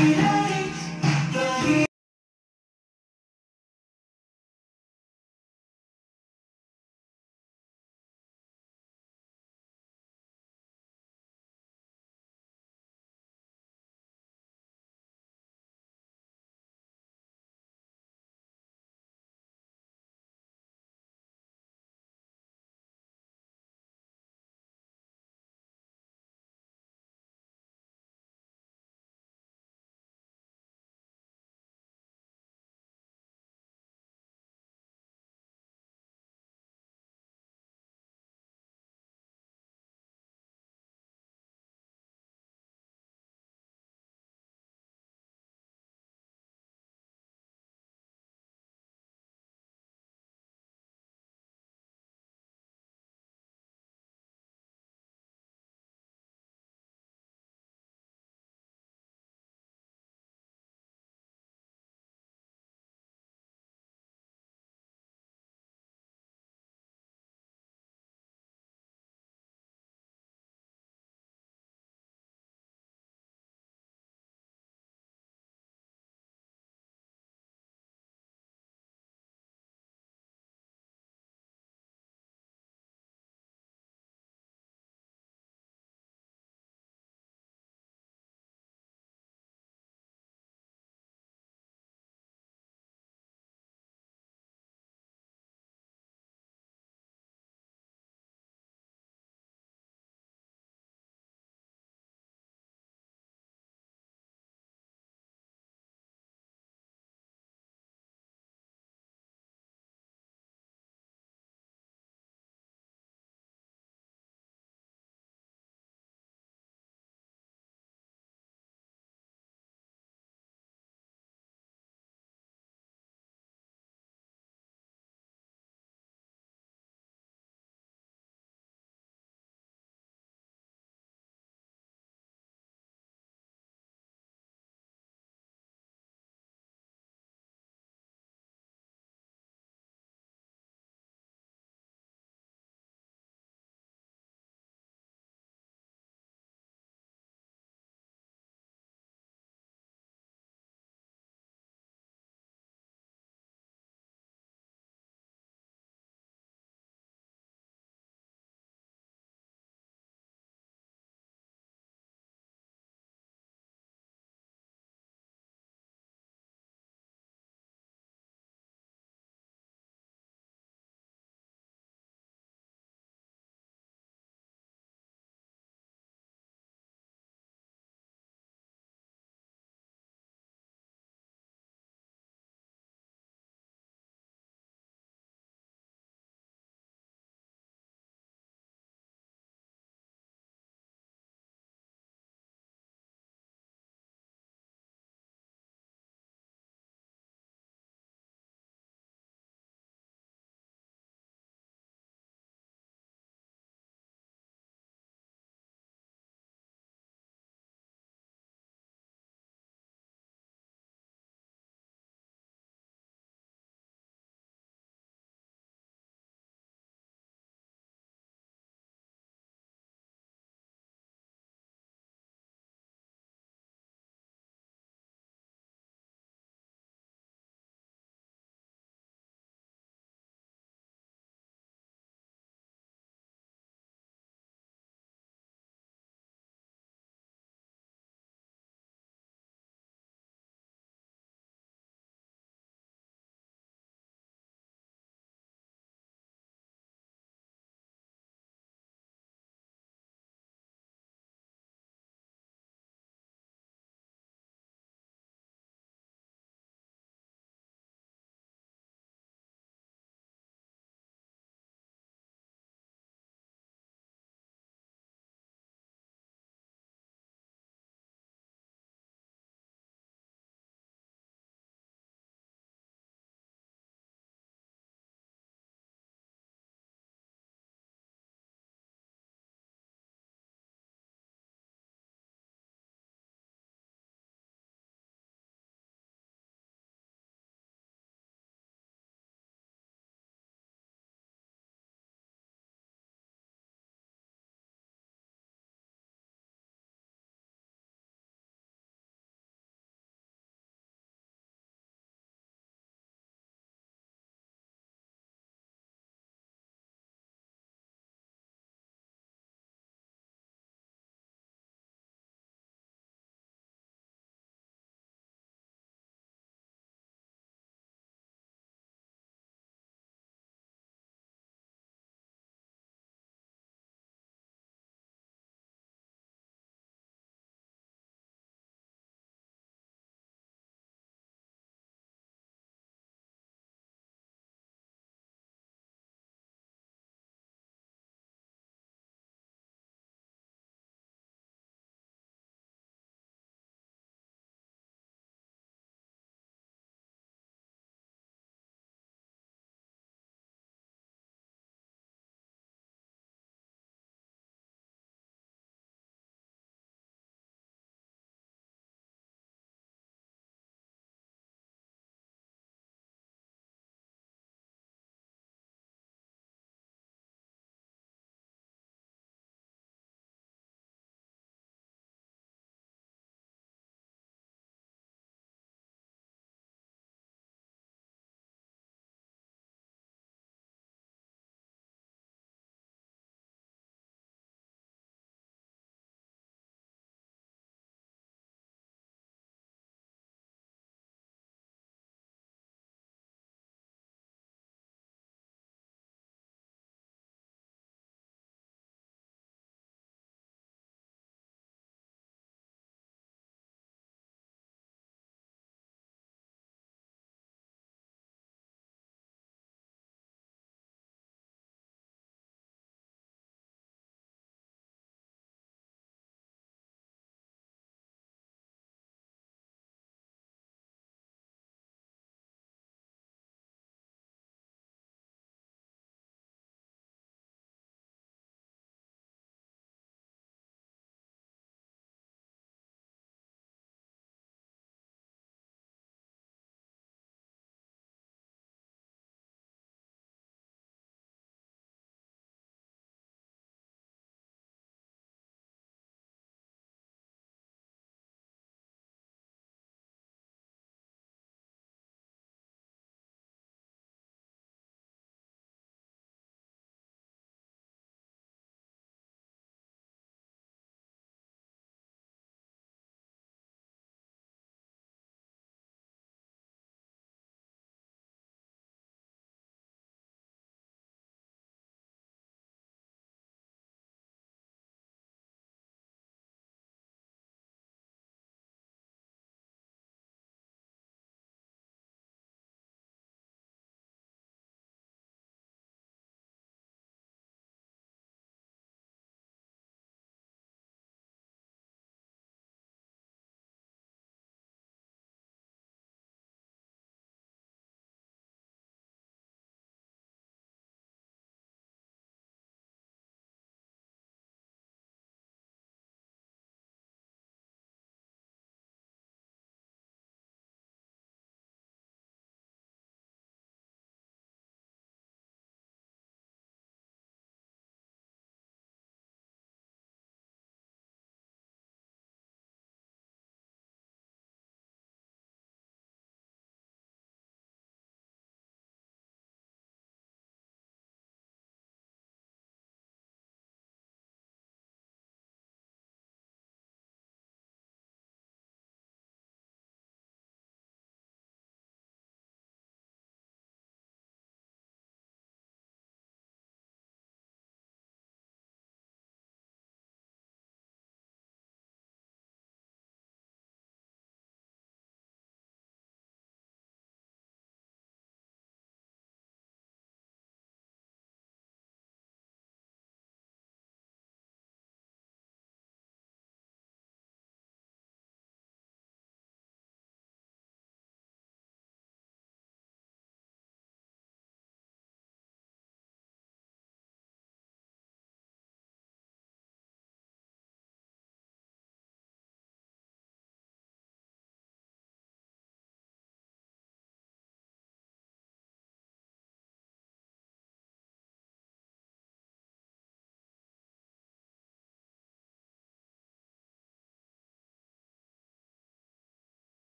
Lady.